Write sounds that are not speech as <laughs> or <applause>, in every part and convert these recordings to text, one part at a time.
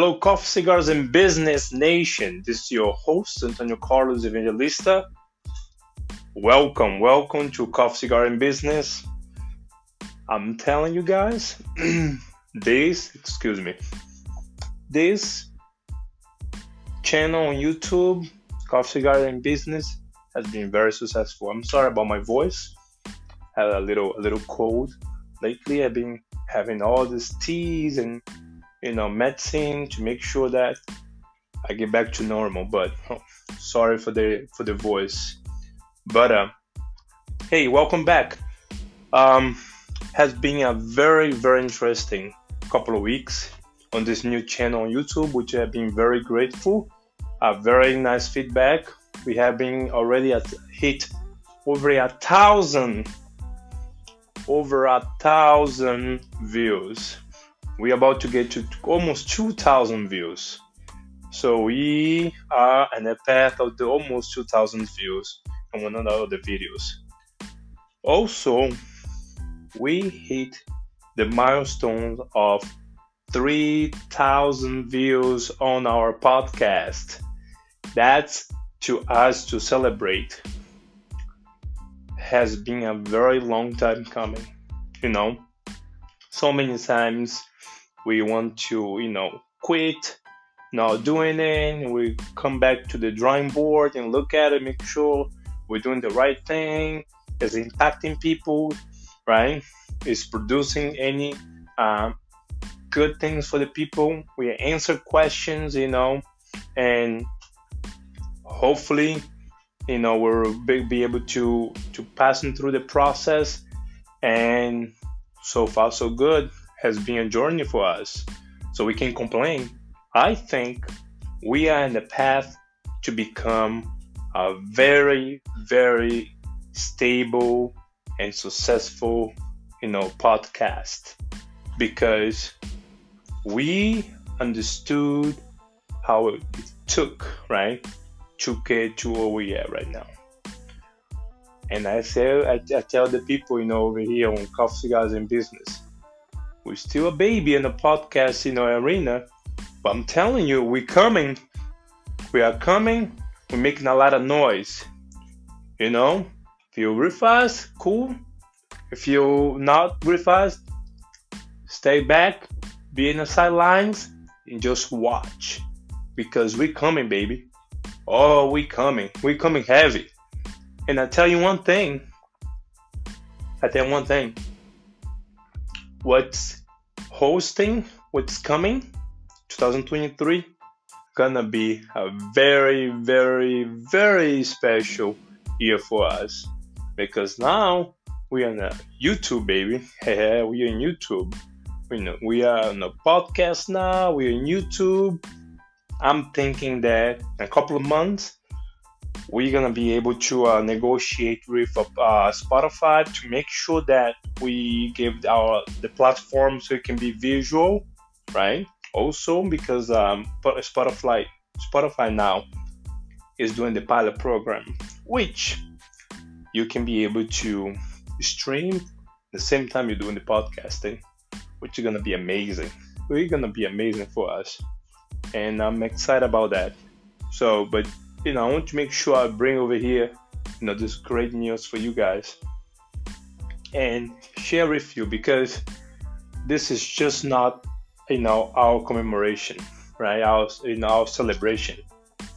Hello, Coffee Cigars and Business Nation. This is your host, Antonio Carlos Evangelista. Welcome, welcome to Coffee Cigar and Business. I'm telling you guys, <clears throat> this, excuse me, this channel on YouTube, Coffee Cigar and Business, has been very successful. I'm sorry about my voice. I had a little, a little cold lately. I've been having all these teas and you know medicine to make sure that I get back to normal. But oh, <laughs> sorry for the for the voice. But uh, hey, welcome back. Um, has been a very very interesting couple of weeks on this new channel on YouTube, which I have been very grateful. A very nice feedback. We have been already at hit over a thousand over a thousand views we're about to get to almost 2000 views. So we are on the path of the almost 2000 views on one of the videos. Also we hit the milestone of 3000 views on our podcast. That's to us to celebrate. Has been a very long time coming you know so many times we want to, you know, quit, not doing it, we come back to the drawing board and look at it, make sure we're doing the right thing, is impacting people, right? Is producing any um, good things for the people. We answer questions, you know, and hopefully, you know, we'll be, able to to passing through the process. And so far, so good has been a journey for us, so we can complain. I think we are in the path to become a very, very stable and successful, you know, podcast because we understood how it took, right, to get to where we are right now. And I say, I, I tell the people, you know, over here on Coffee Cigars and Business, we're still a baby in the podcast, you know, arena. But I'm telling you, we're coming. We are coming. We're making a lot of noise. You know, if you're real fast, cool. If you're not with us, stay back, be in the sidelines, and just watch. Because we're coming, baby. Oh, we coming. we coming heavy. And I tell you one thing. I tell you one thing what's hosting, what's coming, 2023, gonna be a very, very, very special year for us because now we are on YouTube, baby. <laughs> Yeah, we are in YouTube. We know we are on a podcast now. We're in YouTube. I'm thinking that in a couple of months we're gonna be able to uh, negotiate with uh, Spotify to make sure that we give our the platform so it can be visual, right? Also, because um, Spotify Spotify now is doing the pilot program, which you can be able to stream the same time you're doing the podcasting, which is gonna be amazing. We're gonna be amazing for us, and I'm excited about that. So, but you know, I want to make sure I bring over here, you know, this great news for you guys and share with you because this is just not, you know, our commemoration, right? Our, you know, our celebration.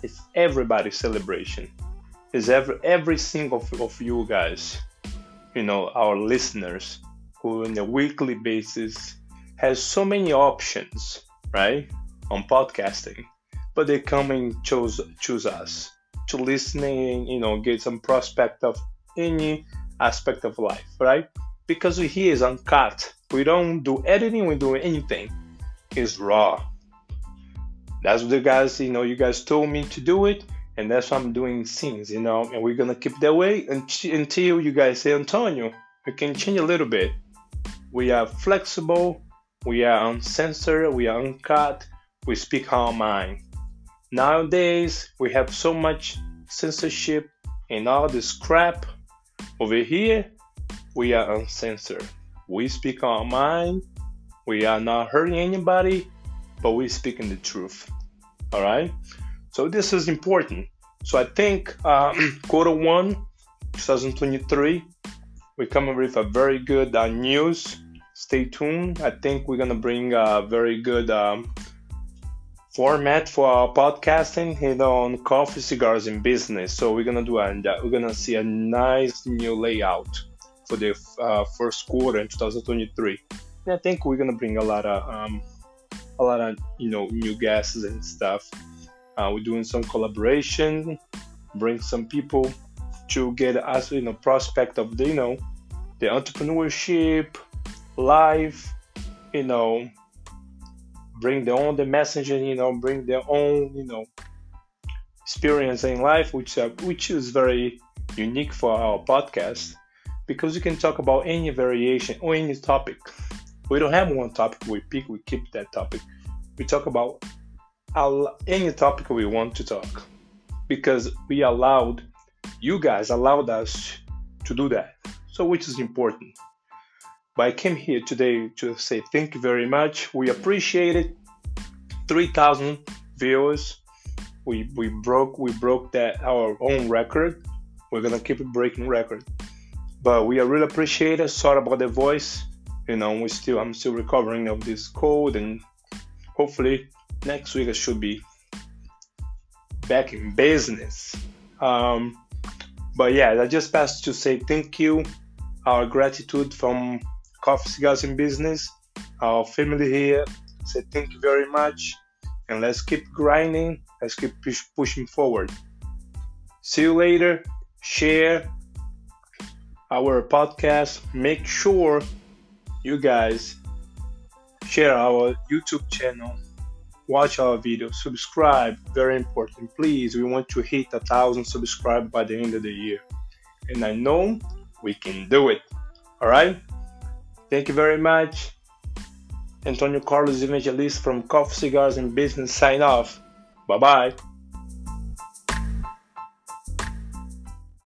It's everybody's celebration. It's every every single of, of you guys, you know, our listeners who on a weekly basis has so many options, right, on podcasting but they come and choose choose us to listening, you know, get some prospect of any aspect of life, right? Because here is uncut. We don't do editing, we do anything. It's raw. That's what the guys, you know, you guys told me to do it, and that's what I'm doing since, you know, and we're gonna keep that way until you guys say, Antonio, we can change a little bit. We are flexible, we are uncensored, we are uncut, we speak our mind. Nowadays, we have so much censorship and all this crap. Over here, we are uncensored. We speak our mind. We are not hurting anybody. but we're speaking the truth. All right. So this is important. So I think uh, <clears throat> quarter one, 2023, we're coming with a very good uh, news. Stay tuned. I think we're gonna bring a very good um, format for our podcasting you know on coffee cigars in business. So we're gonna do a we're gonna see a nice new layout for the uh, first quarter in 2023 and i think we're gonna bring a lot of um, a lot of you know new guests and stuff. Uh, we're doing some collaboration bring some people to get us you know prospect of the you know the entrepreneurship life you know bring their own the messenger, you know, bring their own, you know, experience in life, which uh, which is very unique for our podcast because you can talk about any variation or any topic. We don't have one topic we pick, we keep that topic. We talk about any topic we want to talk because we allowed you guys allowed us to do that. So which is important. But I came here today to say thank you very much. We appreciate it. 3,000 viewers. We we broke we broke that our own record. We're gonna keep breaking record. But we are really appreciate it. Sorry about the voice. You know, we still I'm still recovering of this cold and hopefully next week I should be back in business. Um, but yeah, I just passed to say thank you, our gratitude from Coffee Cigars in Business, our family here. Say thank you very much, and let's keep grinding. Let's keep push, pushing forward. See you later. Share our podcast. Make sure you guys share our YouTube channel, watch our videos, subscribe. Very important. Please, we want to hit a thousand subscribers by the end of the year, and I know we can do it. All right. Thank you very much. Antonio Carlos Evangelista from Coffee Cigars and Business sign off. Bye bye.